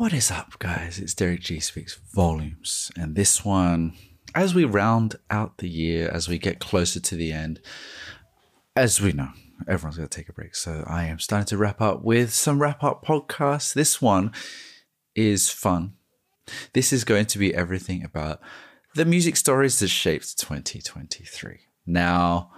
What is up, guys? It's Derrick Gee Speaks Volumes. And this one, as we round out the year, as we get closer to the end, as we know, everyone's going to take a break. So I am starting to wrap up with some wrap up podcasts. This one is fun. This is going to be everything about the music stories that shaped 2023. Now,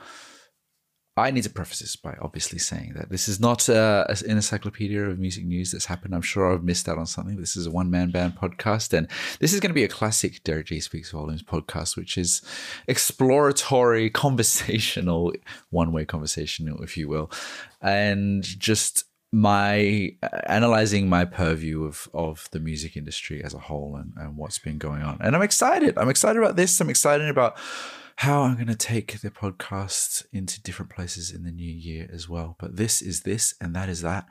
I need to preface this by obviously saying that this is not uh, an encyclopedia of music news that's happened. I'm sure I've missed out on something. This is a one man band podcast, and this is going to be a classic Derrick Gee Speaks Volumes podcast, which is exploratory, conversational, one way conversational, if you will, and just my uh, analyzing my purview of of the music industry as a whole and, and what's been going on. And I'm excited. I'm excited about this. I'm excited about how I'm going to take the podcast into different places in the new year as well. But this is this, and that is that.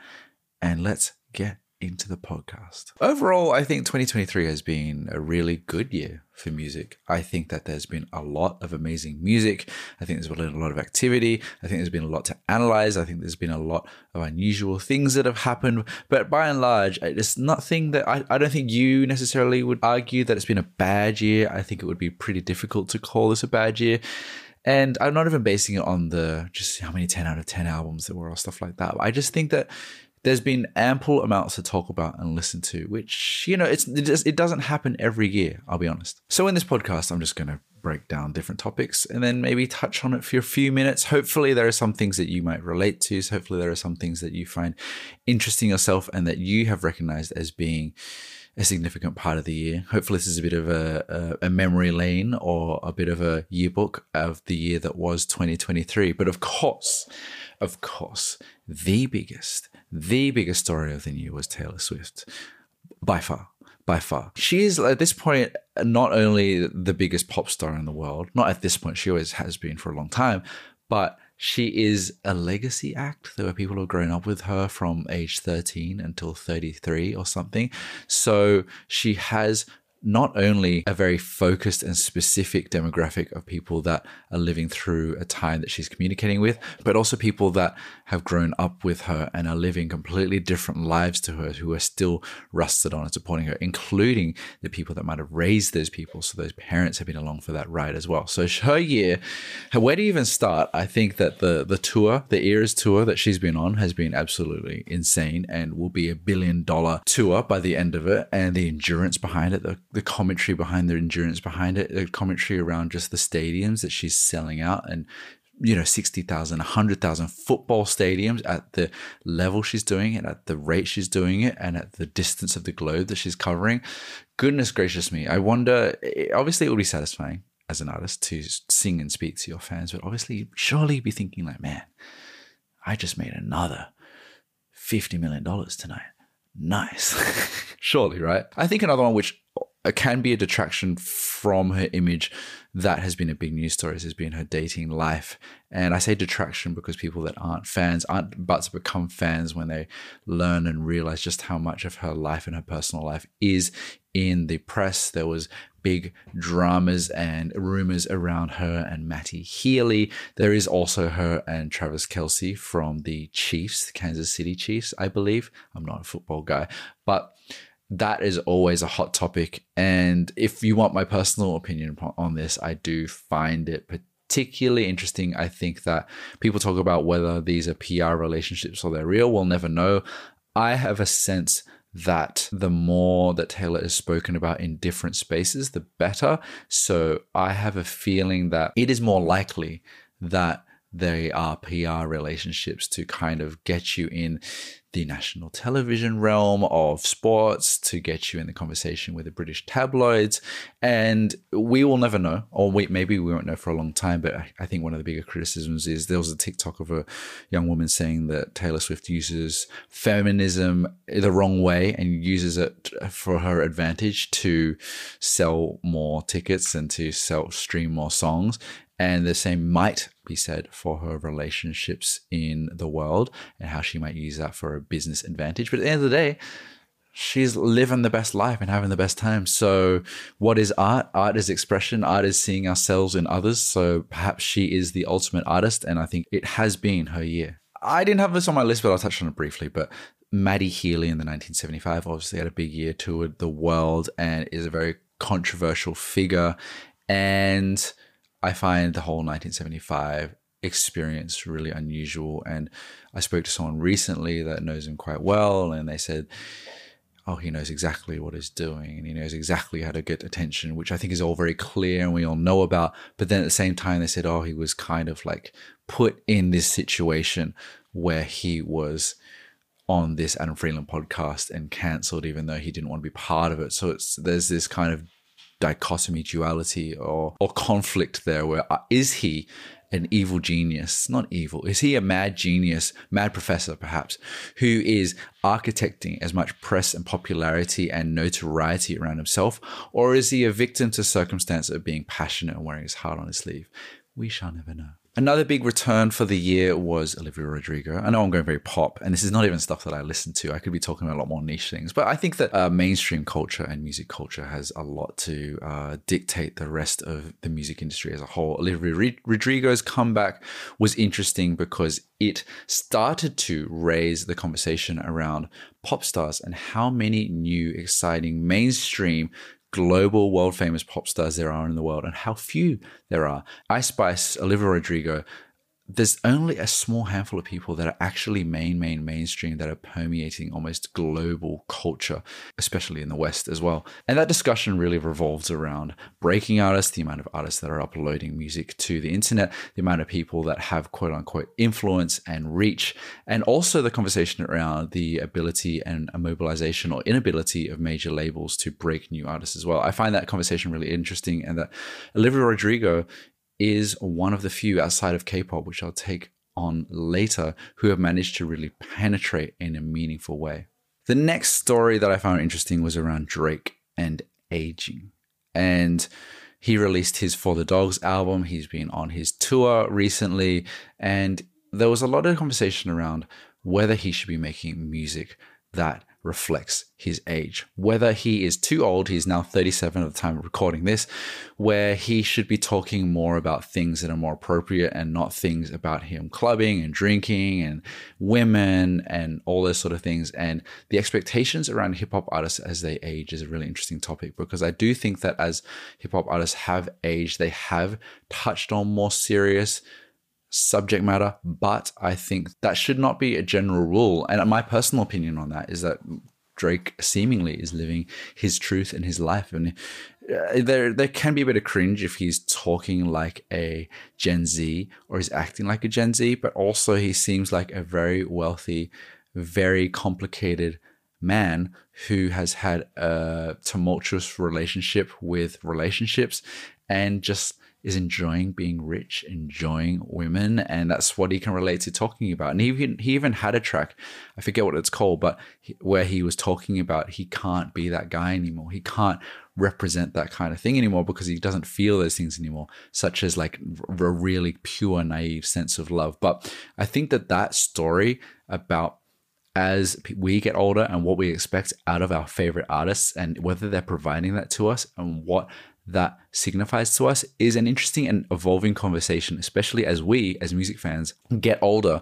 And let's get into the podcast. Overall, I think 2023 has been a really good year for music. I think that there's been a lot of amazing music. I think there's been a lot of activity. I think there's been a lot to analyze. I think there's been a lot of unusual things that have happened. But by and large, it's nothing that I, I don't think you necessarily would argue that it's been a bad year. I think it would be pretty difficult to call this a bad year. And I'm not even basing it on the just how many 10 out of 10 albums there were or stuff like that. I just think that there's been ample amounts to talk about and listen to, which, you know, it's, it, just, it doesn't happen every year, I'll be honest. So in this podcast, I'm just going to break down different topics and then maybe touch on it for a few minutes. Hopefully, there are some things that you might relate to. So hopefully, there are some things that you find interesting yourself and that you have recognized as being a significant part of the year. Hopefully, this is a bit of a, a, a, memory lane or a bit of a yearbook of the year that was 2023. But of course, of course, the biggest the biggest story of the year was Taylor Swift, by far. By far. She is at this point not only the biggest pop star in the world, not at this point, she always has been for a long time, but she is a legacy act. There were people who have grown up with her from age 13 until 33 or something. So she has not only a very focused and specific demographic of people that are living through a time that she's communicating with, but also people that have grown up with her and are living completely different lives to her who are still rusted on and supporting her, including the people that might have raised those people. So those parents have been along for that ride as well. So her year, where do you even start? I think that the the tour, the Eras tour that she's been on has been absolutely insane and will be a billion dollar tour by the end of it. And the endurance behind it, the the commentary behind the endurance behind it, the commentary around just the stadiums that she's selling out and you know 60,000 100,000 football stadiums at the level she's doing it at the rate she's doing it and at the distance of the globe that she's covering. Goodness gracious me i wonder obviously it will be satisfying as an artist to sing and speak to your fans but obviously surely be thinking like man i just made another 50 million dollars tonight. Nice. Surely right? I think another one which Uh, can be a detraction from her image that has been a big news story has been her dating life. And i say detraction because people that aren't fans aren't about to become fans when they learn and realize just how much of her life and her personal life is in the press. There was big dramas and rumors around her and matty healy. There is also her and travis Kelce from the chiefs the kansas city chiefs i believe. I'm not a football guy. But that is always a hot topic. And if you want my personal opinion on this, I do find it particularly interesting. I think that people talk about whether these are PR relationships or they're real. We'll never know. I have a sense that the more that Taylor is spoken about in different spaces, the better. So I have a feeling that it is more likely that they are PR relationships to kind of get you in the national television realm of sports, to get you in the conversation with the British tabloids. And we will never know, or we, maybe we won't know for a long time. But I, I think one of the bigger criticisms is there was a TikTok of a young woman saying that Taylor Swift uses feminism the wrong way and uses it for her advantage to sell more tickets and to sell stream more songs. And the same might said for her relationships in the world and how she might use that for a business advantage. But at the end of the day, she's living the best life and having the best time. So, what is art? Art is expression, art is seeing ourselves in others. So, perhaps she is the ultimate artist. And I think it has been her year. I didn't have this on my list, but I'll touch on it briefly. But Matty Healy in the 1975 obviously had a big year, toured the world, and is a very controversial figure. And I find the whole 1975 experience really unusual. And I spoke to someone recently that knows him quite well, and they said, Oh, he knows exactly what he's doing and he knows exactly how to get attention, which I think is all very clear and we all know about. But then at the same time, they said, Oh, he was kind of like put in this situation where he was on this Adam Friedland podcast and cancelled, even though he didn't want to be part of it. So it's there's this kind of dichotomy, duality, or or conflict there. Where uh, he an evil genius? Not evil. Is he a mad genius, mad professor, perhaps, who is architecting as much press and popularity and notoriety around himself, or is he a victim to circumstance of being passionate and wearing his heart on his sleeve? We shall never know. Another big return for the year was Olivia Rodrigo. I know I'm going very pop, and this is not even stuff that I listen to. I could be talking about a lot more niche things, but I think that uh, mainstream culture and music culture has a lot to uh, dictate the rest of the music industry as a whole. Olivia Rodrigo's comeback was interesting because it started to raise the conversation around pop stars and how many new, exciting mainstream global world famous pop stars there are in the world and how few there are. Ice Spice, Olivia Rodrigo, there's only a small handful of people that are actually main, main, mainstream that are permeating almost global culture, especially in the West as well. And that discussion really revolves around breaking artists, the amount of artists that are uploading music to the internet, the amount of people that have quote unquote influence and reach, and also the conversation around the ability and mobilization or inability of major labels to break new artists as well. I find that conversation really interesting and that Olivia Rodrigo is one of the few outside of K-pop, which I'll take on later, who have managed to really penetrate in a meaningful way. The next story that I found interesting was around Drake and aging. And he released his For the Dogs album. He's been on his tour recently. And there was a lot of conversation around whether he should be making music that reflects his age. Whether he is too old, he's now 37 at the time of recording this, where he should be talking more about things that are more appropriate and not things about him clubbing and drinking and women and all those sort of things. And the expectations around hip hop artists as they age is a really interesting topic because I do think that as hip hop artists have aged, they have touched on more serious subject matter, but I think that should not be a general rule. And my personal opinion on that is that Drake seemingly is living his truth in his life, and uh, there there can be a bit of cringe if he's talking like a Gen Z or he's acting like a Gen Z, but also he seems like a very wealthy, very complicated man who has had a tumultuous relationship with relationships and just is enjoying being rich, enjoying women, and that's what he can relate to talking about. And he even, he even had a track, I forget what it's called, but he, where he was talking about he can't be that guy anymore. He can't represent that kind of thing anymore because he doesn't feel those things anymore, such as like a really pure, naive sense of love. But I think that that story about as we get older and what we expect out of our favorite artists and whether they're providing that to us and what that signifies to us is an interesting and evolving conversation, especially as we, as music fans, get older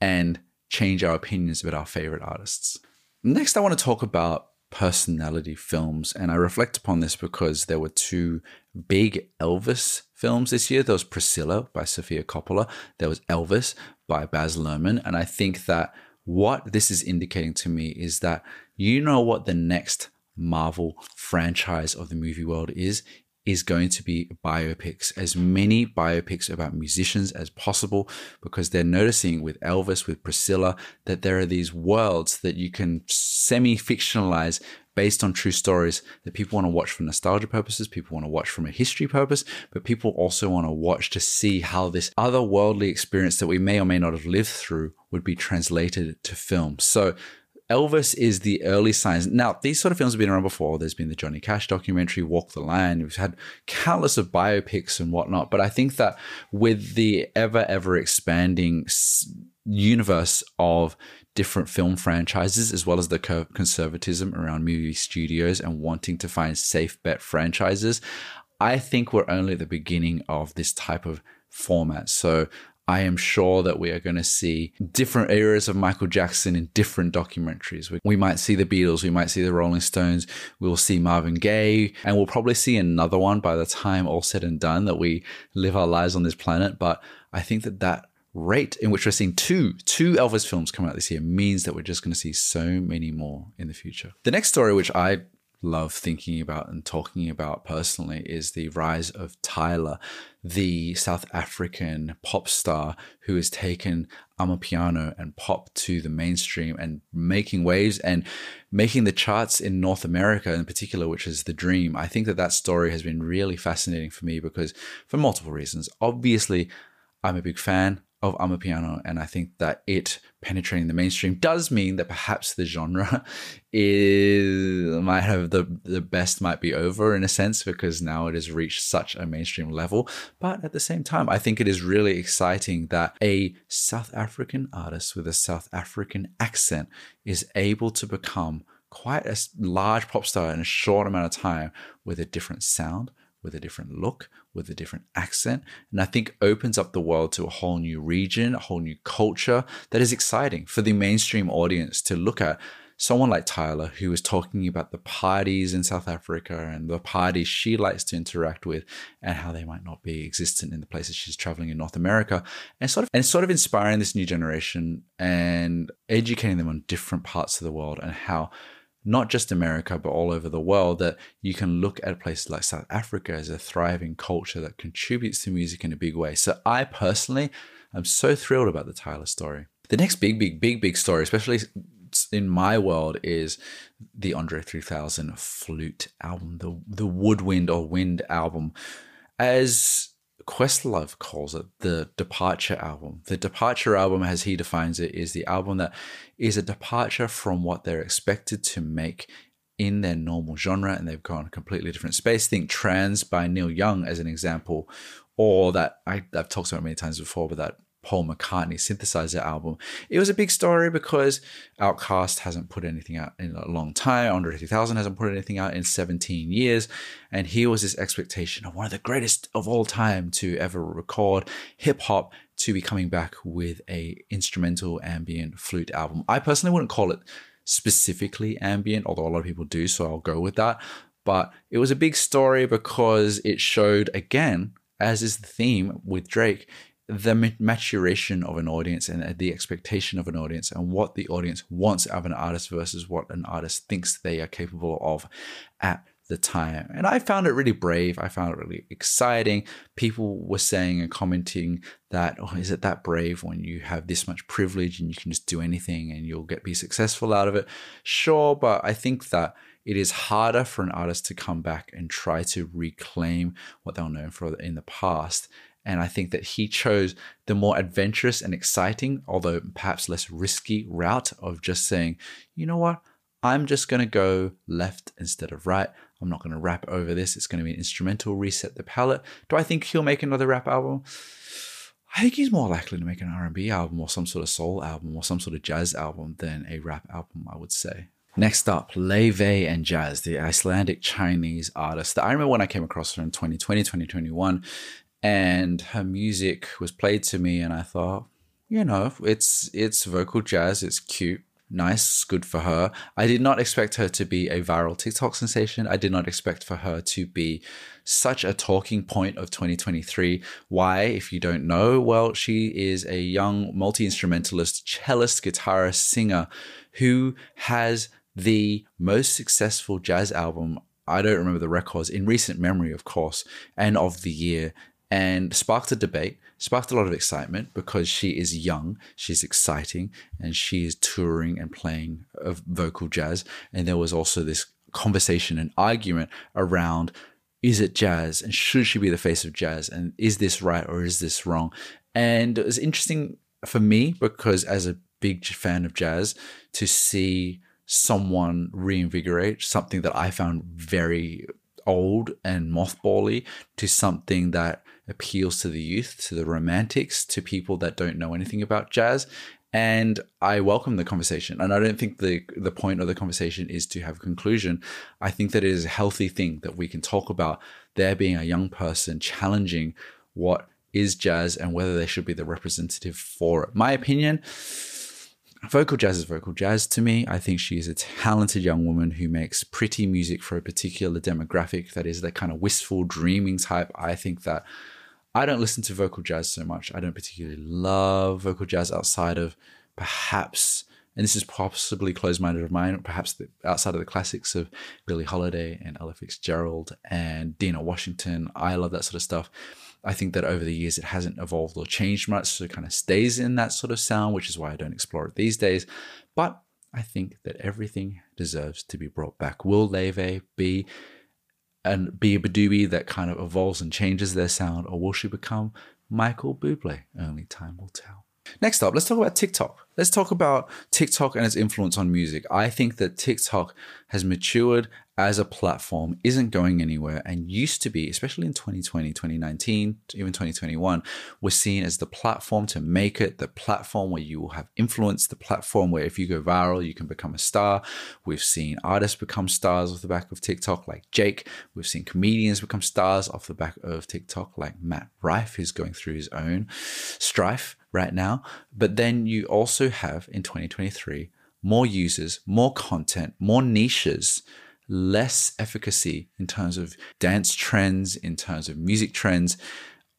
and change our opinions about our favorite artists. Next, I want to talk about personality films, and I reflect upon this because there were two big Elvis films this year. There was Priscilla by Sofia Coppola, there was Elvis by Baz Luhrmann, and I think that what this is indicating to me is that you know what the next Marvel franchise of the movie world is. is going to be biopics, as many biopics about musicians as possible, because they're noticing with Elvis, with Priscilla, that there are these worlds that you can semi fictionalize based on true stories that people want to watch for nostalgia purposes, people want to watch from a history purpose, but people also want to watch to see how this otherworldly experience that we may or may not have lived through would be translated to film. So Elvis is the early signs. Now, these sort of films have been around before. There's been the Johnny Cash documentary, Walk the Line. We've had countless of biopics and whatnot. But I think that with the ever, ever expanding universe of different film franchises, as well as the conservatism around movie studios and wanting to find safe bet franchises, I think we're only at the beginning of this type of format. So I am sure that we are going to see different eras of Michael Jackson in different documentaries. We might see the Beatles, we might see the Rolling Stones, we'll see Marvin Gaye, and we'll probably see another one by the time all said and done that we live our lives on this planet. But I think that that rate in which we're seeing two two Elvis films come out this year means that we're just going to see so many more in the future. The next story, which I love thinking about and talking about personally is the rise of Tyla, the South African pop star who has taken Amapiano and pop to the mainstream and making waves and making the charts in North America in particular, which is the dream. I think that that story has been really fascinating for me because for multiple reasons. Obviously, I'm a big fan of Amapiano, and I think that it penetrating the mainstream does mean that perhaps the genre is might have the the best might be over in a sense because now it has reached such a mainstream level. But at the same time, I think it is really exciting that a South African artist with a South African accent is able to become quite a large pop star in a short amount of time with a different sound, with a different look, with a different accent. And I think opens up the world to a whole new region, a whole new culture that is exciting for the mainstream audience to look at. Someone like Tyla, who is talking about the parties in South Africa and the parties she likes to interact with, and how they might not be existent in the places she's traveling in North America, and sort of and sort of inspiring this new generation and educating them on different parts of the world and how not just America, but all over the world, that you can look at places like South Africa as a thriving culture that contributes to music in a big way. So I personally am so thrilled about the Tyla story. The next big, big, big, big story, especially in my world, is the Andre 3000 flute album, the, the woodwind or wind album. As Questlove calls it the departure album. The departure album, as he defines it, is the album that is a departure from what they're expected to make in their normal genre and they've gone a completely different space. Think Trans by Neil Young as an example, or that I, have talked about many times before, but that Paul McCartney synthesizer album. It was a big story because OutKast hasn't put anything out in a long time. Andre 3000 hasn't put anything out in 17 years. And here was this expectation of one of the greatest of all time to ever record hip hop to be coming back with a instrumental ambient flute album. I personally wouldn't call it specifically ambient, although a lot of people do, so I'll go with that. But it was a big story because it showed again, as is the theme with Drake, the maturation of an audience and uh, the expectation of an audience and what the audience wants of an artist versus what an artist thinks they are capable of at the time. And I found it really brave. I found it really exciting. People were saying and commenting that, oh, is it that brave when you have this much privilege and you can just do anything and you'll get be successful out of it? Sure, but I think that it is harder for an artist to come back and try to reclaim what they were known for in the past and I think that he chose the more adventurous and exciting, although perhaps less risky route of just saying, you know what, I'm just going to go left instead of right. I'm not going to rap over this. It's going to be an instrumental, reset the palette. Do I think he'll make another rap album? I think he's more likely to make an R&B album or some sort of soul album or some sort of jazz album than a rap album, I would say. Next up, Laufey and Jazz, the Icelandic Chinese artist. I remember when I came across her in 2020, 2021, and her music was played to me and I thought, you know, it's it's vocal jazz, it's cute, nice, good for her. I did not expect her to be a viral TikTok sensation. I did not expect for her to be such a talking point of 2023. Why, if you don't know, well, she is a young multi-instrumentalist, cellist, guitarist, singer who has the most successful jazz album I don't remember the records in recent memory, of course, and of the year, and sparked a debate, sparked a lot of excitement because she is young, she's exciting, and she is touring and playing of vocal jazz. And there was also this conversation and argument around is it jazz? And should she be the face of jazz? And is this right or is this wrong? And it was interesting for me because as a big fan of jazz to see someone reinvigorate something that I found very old and mothbally to something that appeals to the youth, to the romantics, to people that don't know anything about jazz. And I welcome the conversation. And I don't think the the point of the conversation is to have a conclusion. I think that it is a healthy thing that we can talk about there being a young person challenging what is jazz and whether they should be the representative for it. My opinion, vocal jazz is vocal jazz to me. I think she is a talented young woman who makes pretty music for a particular demographic that is that kind of wistful, dreaming type. I think that I don't listen to vocal jazz so much. I don't particularly love vocal jazz outside of perhaps, and this is possibly closed minded of mine, perhaps the, outside of the classics of Billie Holiday and Ella Fitzgerald and Dinah Washington. I love that sort of stuff. I think that over the years it hasn't evolved or changed much, so it kind of stays in that sort of sound, which is why I don't explore it these days. But I think that everything deserves to be brought back. Will Laufey be and be a Beabadoobee that kind of evolves and changes their sound, or will she become Michael Bublé? Only time will tell. Next up, let's talk about TikTok. Let's talk about TikTok and its influence on music. I think that TikTok has matured as a platform isn't going anywhere and used to be, especially in 2020, 2019, even 2021, was seen as the platform to make it, the platform where you will have influence, the platform where if you go viral, you can become a star. We've seen artists become stars off the back of TikTok, like Jake. We've seen comedians become stars off the back of TikTok, like Matt Rife, who's going through his own strife right now. But then you also have in 2023 more users, more content, more niches less efficacy in terms of dance trends, in terms of music trends.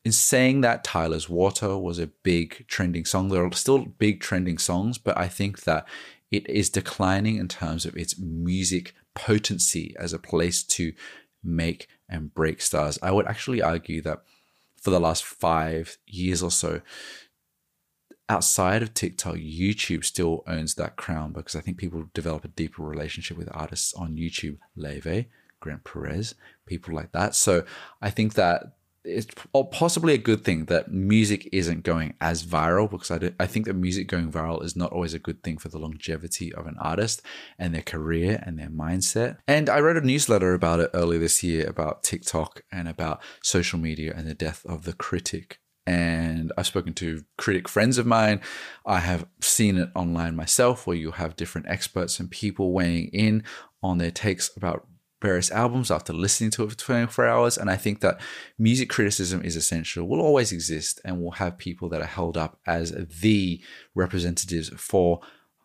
In saying that, Tyla's Water was a big trending song. There are still big trending songs, but I think that it is declining in terms of its music potency as a place to make and break stars. I would actually argue that for the last five years or so, outside of TikTok, YouTube still owns that crown because I think people develop a deeper relationship with artists on YouTube. Laufey, Grant Perez, people like that. So I think that it's oh, possibly a good thing that music isn't going as viral because I, do, I think that music going viral is not always a good thing for the longevity of an artist and their career and their mindset. And I wrote a newsletter about it earlier this year about TikTok and about social media and the death of the critic and I've spoken to critic friends of mine. I have seen it online myself where you have different experts and people weighing in on their takes about various albums after listening to it for 24 hours. And I think that music criticism is essential, will always exist, and will have people that are held up as the representatives for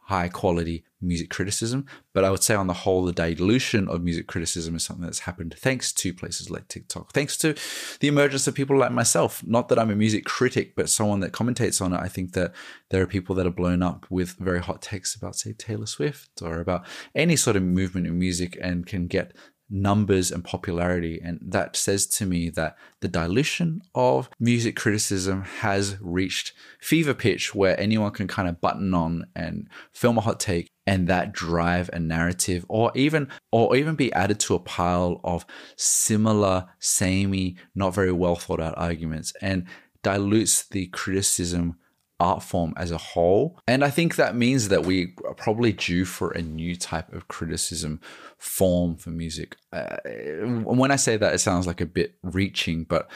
high quality music criticism. But I would say, on the whole, the dilution of music criticism is something that's happened thanks to places like TikTok, thanks to the emergence of people like myself. Not that I'm a music critic, but someone that commentates on it. I think that there are people that are blown up with very hot takes about, say, Taylor Swift or about any sort of movement in music and can get numbers and popularity. And that says to me that the dilution of music criticism has reached fever pitch where anyone can kind of button on and film a hot take and that drive a narrative or even or even be added to a pile of similar samey not very well thought out arguments and dilutes the criticism art form as a whole. And I think that means that we are probably due for a new type of criticism form for music. Uh, when I say that, it sounds like a bit reaching, but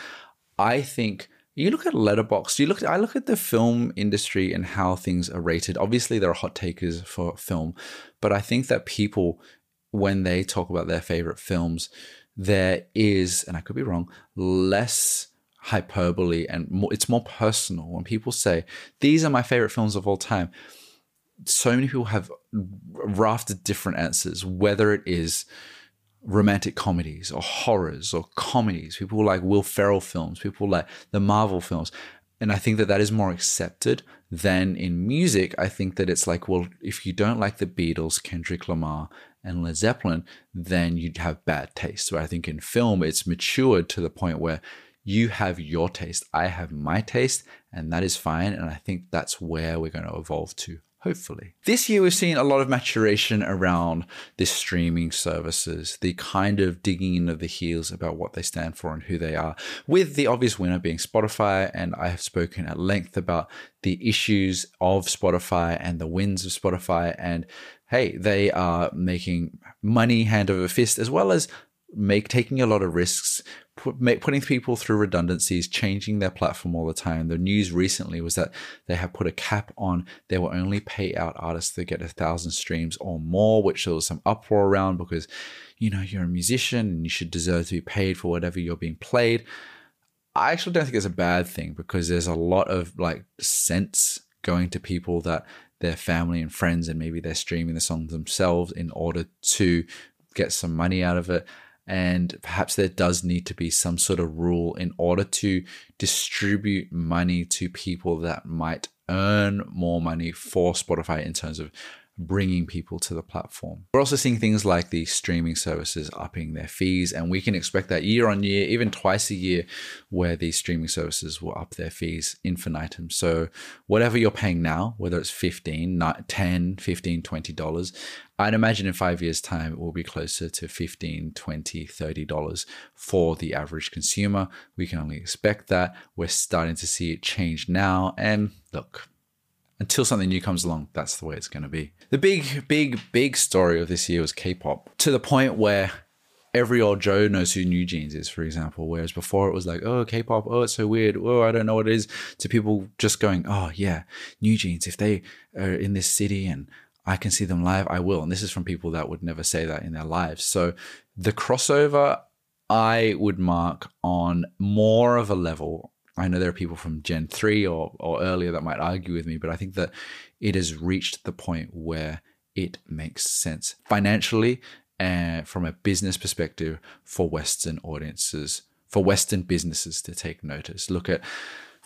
I think you look at Letterboxd you look I look at the film industry and how things are rated. Obviously, there are hot takers for film, but I think that people, when they talk about their favorite films, there is, and I could be wrong, less hyperbole and more, it's more personal when people say these are my favorite films of all time so many people have rafted different answers whether it is romantic comedies or horrors or comedies people like will ferrell films people like the marvel films and i think that that is more accepted than in music i think that it's like well if you don't like the beatles kendrick lamar and Led Zeppelin, then you'd have bad taste. So I think in film, it's matured to the point where you have your taste, I have my taste, and that is fine. And I think that's where we're going to evolve to hopefully. This year, we've seen a lot of maturation around the streaming services, the kind of digging in of the heels about what they stand for and who they are, with the obvious winner being Spotify. And I have spoken at length about the issues of Spotify and the wins of Spotify. And hey, they are making money hand over fist as well as make taking a lot of risks putting people through redundancies, changing their platform all the time. The news recently was that they have put a cap on they will only pay out artists that get a thousand streams or more, which there was some uproar around because you know you're a musician and you should deserve to be paid for whatever you're being played. I actually don't think it's a bad thing because there's a lot of like sense going to people that their family and friends and maybe they're streaming the song themselves in order to get some money out of it and perhaps there does need to be some sort of rule in order to distribute money to people that might earn more money for Spotify in terms of bringing people to the platform. We're also seeing things like the streaming services upping their fees, and we can expect that year on year, even twice a year, where these streaming services will up their fees infinitum. So, whatever you're paying now, whether it's 15, 10, 15, 20 dollars, I'd imagine in five years' time, it will be closer to $15, $20, 30 dollars for the average consumer. We can only expect that. We're starting to see it change now. And look, until something new comes along, that's the way it's going to be. The big, big, big story of this year was K pop to the point where every old Joe knows who NewJeans is, for example. Whereas before it was like, oh, K pop, oh, it's so weird. Oh, I don't know what it is. To people just going, oh, yeah, NewJeans, if they are in this city and I can see them live, I will. And this is from people that would never say that in their lives. So the crossover, I would mark on more of a level I know there are people from Gen 3 or, or earlier that might argue with me, but I think that it has reached the point where it makes sense financially and from a business perspective for Western audiences, for Western businesses to take notice. Look at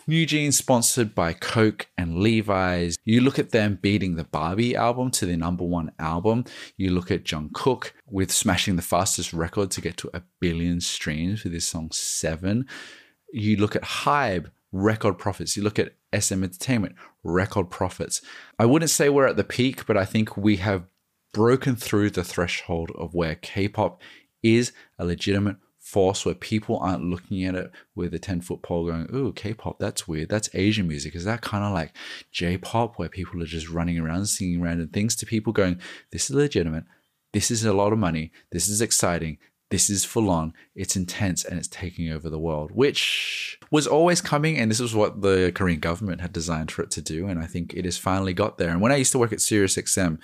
NewJeans sponsored by Coke and Levi's. You look at them beating the Barbie album to the number one album. You look at Jungkook with smashing the fastest record to get to a billion streams with his song Seven you look at Hybe, record profits. You look at SM Entertainment, record profits. I wouldn't say we're at the peak, but I think we have broken through the threshold of where K pop is a legitimate force where people aren't looking at it with a 10 foot pole going, ooh, K pop, that's weird. That's Asian music. Is that kind of like J pop where people are just running around singing random things to people going, this is legitimate. This is a lot of money. This is exciting. This is full on, it's intense, and it's taking over the world, which was always coming. And this was what the Korean government had designed for it to do. And I think it has finally got there. And when I used to work at SiriusXM,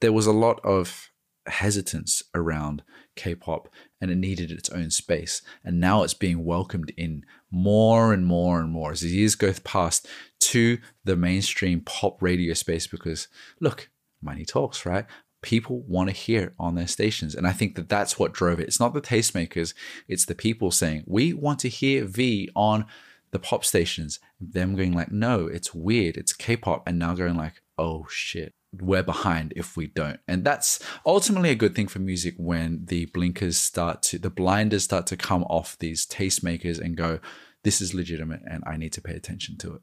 there was a lot of hesitance around K pop and it needed its own space. And now it's being welcomed in more and more and more as the years go past to the mainstream pop radio space because, look, money talks, right? people want to hear it on their stations. And I think that that's what drove it. It's not the tastemakers, it's the people saying, we want to hear V on the pop stations. Them going like, no, it's weird, it's K pop. And now going like, oh shit, we're behind if we don't. And that's ultimately a good thing for music when the blinkers start to, the blinders start to come off these tastemakers and go, this is legitimate and I need to pay attention to it.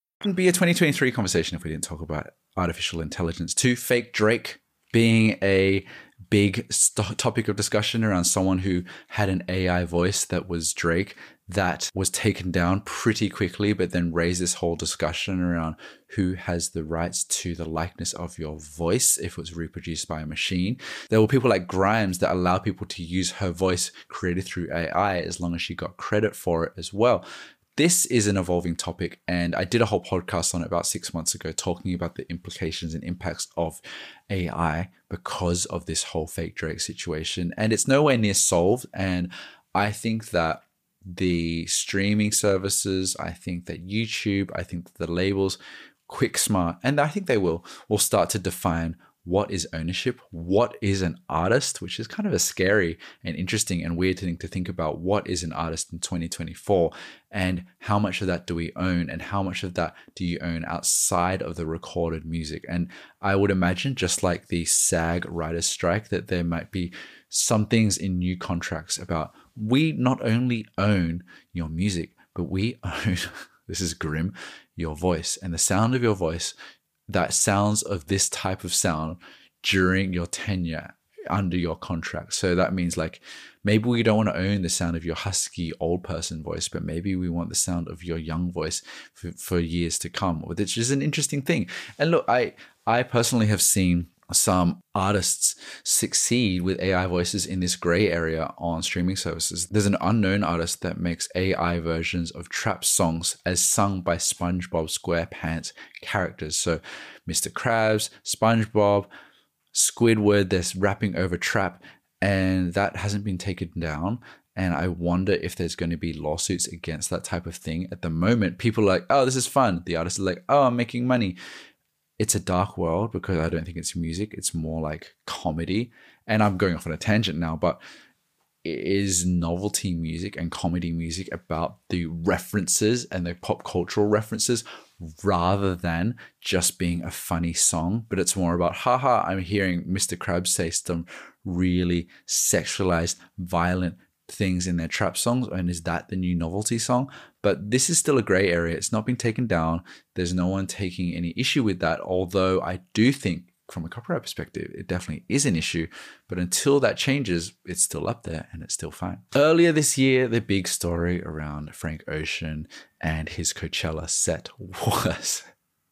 wouldn't be a 2023 conversation if we didn't talk about artificial intelligence. Two, fake Drake being a big st- topic of discussion around someone who had an AI voice that was Drake that was taken down pretty quickly, but then raised this whole discussion around who has the rights to the likeness of your voice if it was reproduced by a machine. There were people like Grimes that allow people to use her voice created through AI as long as she got credit for it as well this is an evolving topic, and I did a whole podcast on it about six months ago, talking about the implications and impacts of AI because of this whole fake Drake situation. And it's nowhere near solved. And I think that the streaming services, I think that YouTube, I think that the labels, Quick Smart, and I think they will, will start to define what is ownership, what is an artist, which is kind of a scary and interesting and weird thing to think about. What is an artist in 2024, and how much of that do we own, and how much of that do you own outside of the recorded music? And I would imagine, just like the SAG writers' strike, that there might be some things in new contracts about we not only own your music, but we own. this is grim your voice and the sound of your voice that sounds of this type of sound during your tenure under your contract. So that means like maybe we don't want to own the sound of your husky old person voice, but maybe we want the sound of your young voice for, for years to come, which is an interesting thing. And look, I I personally have seen some artists succeed with AI voices in this gray area on streaming services. There's an unknown artist that makes AI versions of trap songs as sung by SpongeBob SquarePants characters. So, Mr. Krabs, SpongeBob, Squidward, they're rapping over trap, and that hasn't been taken down. And I wonder if there's going to be lawsuits against that type of thing. At the moment, people are like, oh, this is fun. The artists are like, oh, I'm making money it's a dark world because I don't think it's music. It's more like comedy. And I'm going off on a tangent now, but is novelty music and comedy music about the references and the pop cultural references rather than just being a funny song. But it's more about, haha, I'm hearing Mr. Krabs say some really sexualized, violent things in their trap songs. And is that the new novelty song? But this is still a gray area. It's not been taken down. There's no one taking any issue with that. Although I do think, from a copyright perspective, it definitely is an issue. But until that changes, it's still up there and it's still fine. Earlier this year, the big story around Frank Ocean and his Coachella set was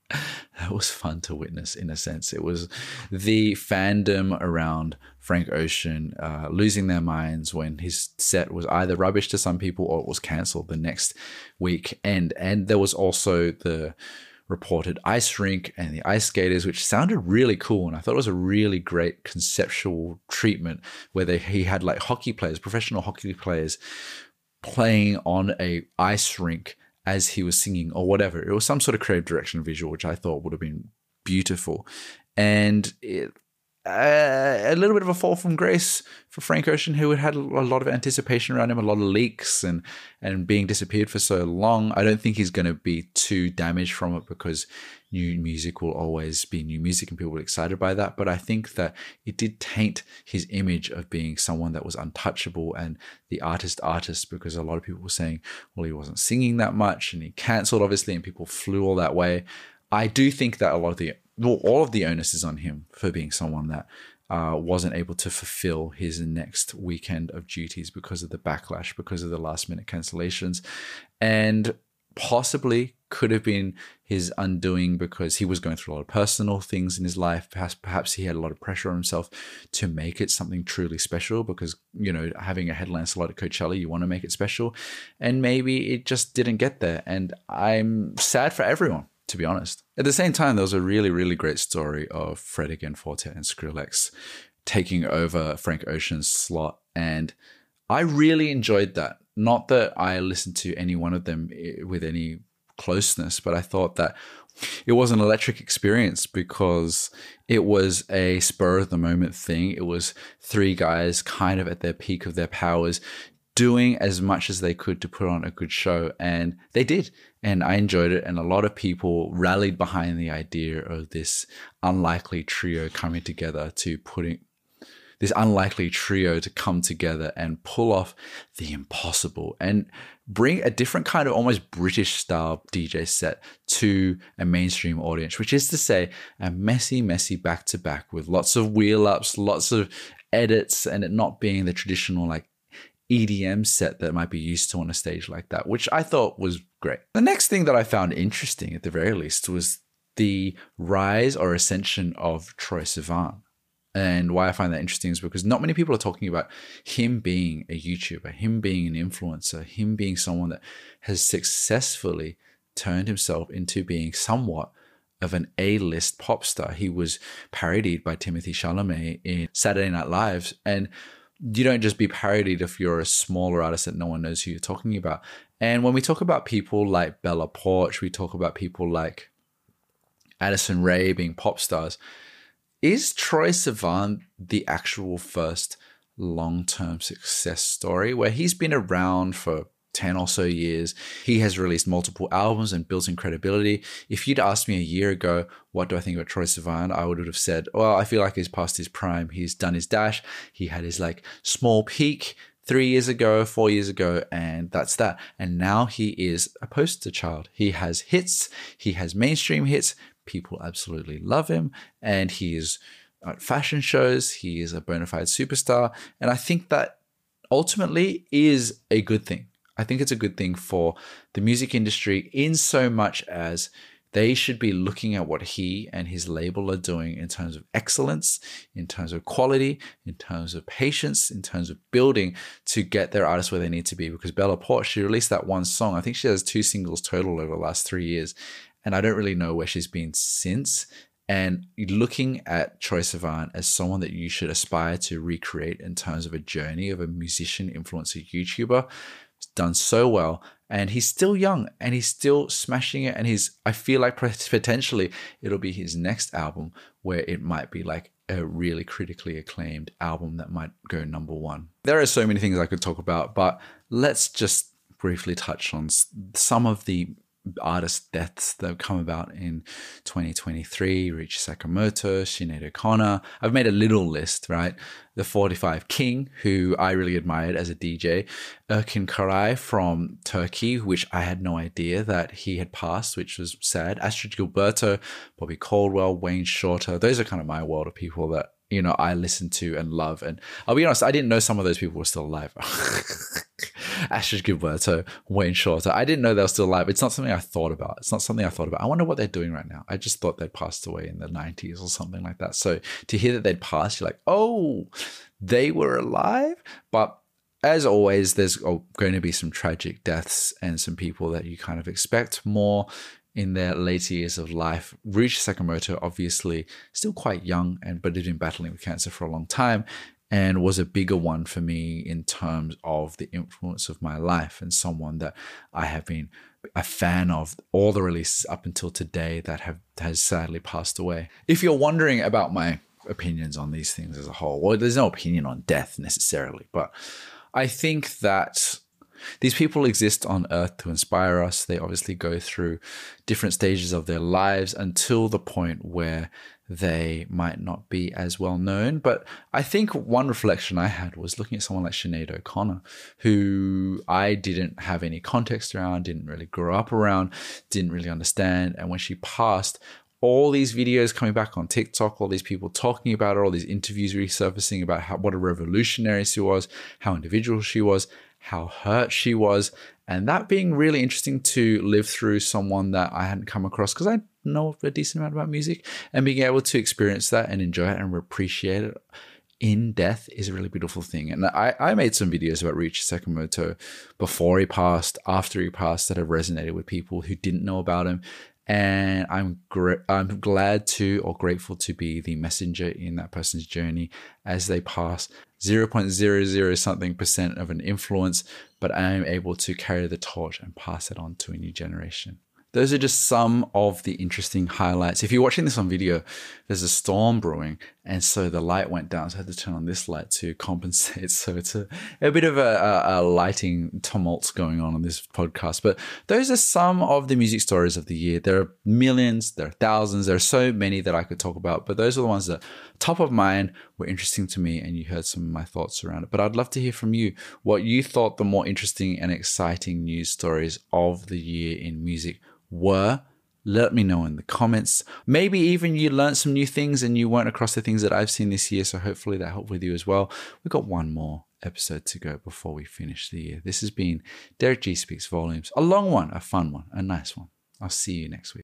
that was fun to witness in a sense. It was the fandom around Frank Ocean uh, losing their minds when his set was either rubbish to some people or it was cancelled the next week. And and there was also the reported ice rink and the ice skaters, which sounded really cool. And I thought it was a really great conceptual treatment where they, he had like hockey players, professional hockey players, playing on a ice rink as he was singing or whatever. It was some sort of creative direction visual, which I thought would have been beautiful. And it, uh, a little bit of a fall from grace for Frank Ocean, who had had a lot of anticipation around him, a lot of leaks, and and being disappeared for so long. I don't think he's going to be too damaged from it because new music will always be new music and people be excited by that. But I think that it did taint his image of being someone that was untouchable and the artist artist because a lot of people were saying, well, he wasn't singing that much and he cancelled obviously, and people flew all that way. I do think that a lot of the well, all of the onus is on him for being someone that uh, wasn't able to fulfill his next weekend of duties because of the backlash, because of the last minute cancellations, and possibly could have been his undoing because he was going through a lot of personal things in his life. Perhaps, perhaps he had a lot of pressure on himself to make it something truly special because, you know, having a headline slot at Coachella, you want to make it special. And maybe it just didn't get there. And I'm sad for everyone to be honest. At the same time, there was a really, really great story of Fred again, Four Tet, and Skrillex taking over Frank Ocean's slot. And I really enjoyed that. Not that I listened to any one of them eh, with any closeness, but I thought that it was an electric experience because it was a spur of the moment thing. It was three guys kind of at their peak of their powers doing as much as they could to put on a good show and they did and i enjoyed it and a lot of people rallied behind the idea of this unlikely trio coming together to putting this unlikely trio to come together and pull off the impossible and bring a different kind of almost British style DJ set to a mainstream audience, which is to say, a messy, messy back to back with lots of wheel ups, lots of edits, and it not being the traditional like EDM set that might be used to on a stage like that, which I thought was great. The next thing that I found interesting, at the very least, was the rise or ascension of Troye Sivan, And why I find that interesting is because not many people are talking about him being a YouTuber, him being an influencer, him being someone that has successfully turned himself into being somewhat of an A-list pop star. He was parodied by Timothée Chalamet in Saturday Night Live, and you don't just be parodied if you're a smaller artist that no one knows who you're talking about. And when we talk about people like Bella Poarch, we talk about people like Addison Rae being pop stars. Is Troye Sivan the actual first long term success story where he's been around for 10 or so years. He has released multiple albums and built in credibility. If you'd asked me a year ago, what do I think about Troye Sivan? I would have said, well, I feel like he's past his prime. He's done his dash. He had his like small peak three years ago, four years ago, and that's that. And now he is a poster child. He has hits, he has mainstream hits. People absolutely love him, and he is at fashion shows. He is a bona fide superstar. And I think that ultimately is a good thing. I think it's a good thing for the music industry in so much as they should be looking at what he and his label are doing in terms of excellence, in terms of quality, in terms of patience, in terms of building to get their artists where they need to be. Because Bella Poarch, she released that one song. I think she has two singles total over the last three years. And I don't really know where she's been since. And looking at Troye Sivan as someone that you should aspire to recreate in terms of a journey of a musician, influencer, YouTuber, has done so well and he's still young and he's still smashing it and he's i feel like potentially it'll be his next album where it might be like a really critically acclaimed album that might go number one there are so many things i could talk about but let's just briefly touch on some of the artist deaths that have come about in 2023 Ryuichi Sakamoto, Sinead O'Connor. I've made a little list, right? The 45 King, who I really admired as a DJ, Erkin Koray from Turkey, which I had no idea that he had passed, which was sad. Astrud Gilberto, Bobby Caldwell, Wayne Shorter. Those are kind of my world of people that you know I listen to and love. And I'll be honest, I didn't know some of those people were still alive. Astrud Gilberto, Wayne Shorter. I didn't know they were still alive. It's not something I thought about. It's not something I thought about. I wonder what they're doing right now. I just thought they'd passed away in the 90s or something like that. So to hear that they'd passed, you're like, oh, they were alive. But as always, there's oh, going to be some tragic deaths and some people that you kind of expect more in their later years of life. Ryuichi Sakamoto, obviously, still quite young, and but had been battling with cancer for a long time, and was a bigger one for me in terms of the influence of my life and someone that I have been a fan of all the releases up until today that have has sadly passed away. If you're wondering about my opinions on these things as a whole, well, there's no opinion on death necessarily, but I think that these people exist on earth to inspire us. They obviously go through different stages of their lives until the point where they might not be as well known. But I think one reflection I had was looking at someone like Sinead O'Connor, who I didn't have any context around, didn't really grow up around, didn't really understand. And when she passed, all these videos coming back on TikTok, all these people talking about her, all these interviews resurfacing about how, what a revolutionary she was, how individual she was, how hurt she was, and that being really interesting to live through someone that I hadn't come across because I know a decent amount about music and being able to experience that and enjoy it and appreciate it in death is a really beautiful thing. And I, I made some videos about Ryuichi Sakamoto before he passed, after he passed, that have resonated with people who didn't know about him. And I'm gr- I'm glad to or grateful to be the messenger in that person's journey as they pass 0.00 something percent of an influence, but I am able to carry the torch and pass it on to a new generation. Those are just some of the interesting highlights. If you're watching this on video, there's a storm brewing, and so the light went down. So I had to turn on this light to compensate. So it's a, a bit of a, a, lighting tumult going on on this podcast. But those are some of the music stories of the year. There are millions, there are thousands, there are so many that I could talk about, but those are the ones that top of mind were interesting to me, and you heard some of my thoughts around it. But I'd love to hear from you what you thought the more interesting and exciting news stories of the year in music were. Let me know in the comments. Maybe even you learned some new things and you weren't across the things that I've seen this year. So hopefully that helped with you as well. We've got one more episode to go before we finish the year. This has been Derrick Gee Speaks Volumes, a long one, a fun one, a nice one. I'll see you next week.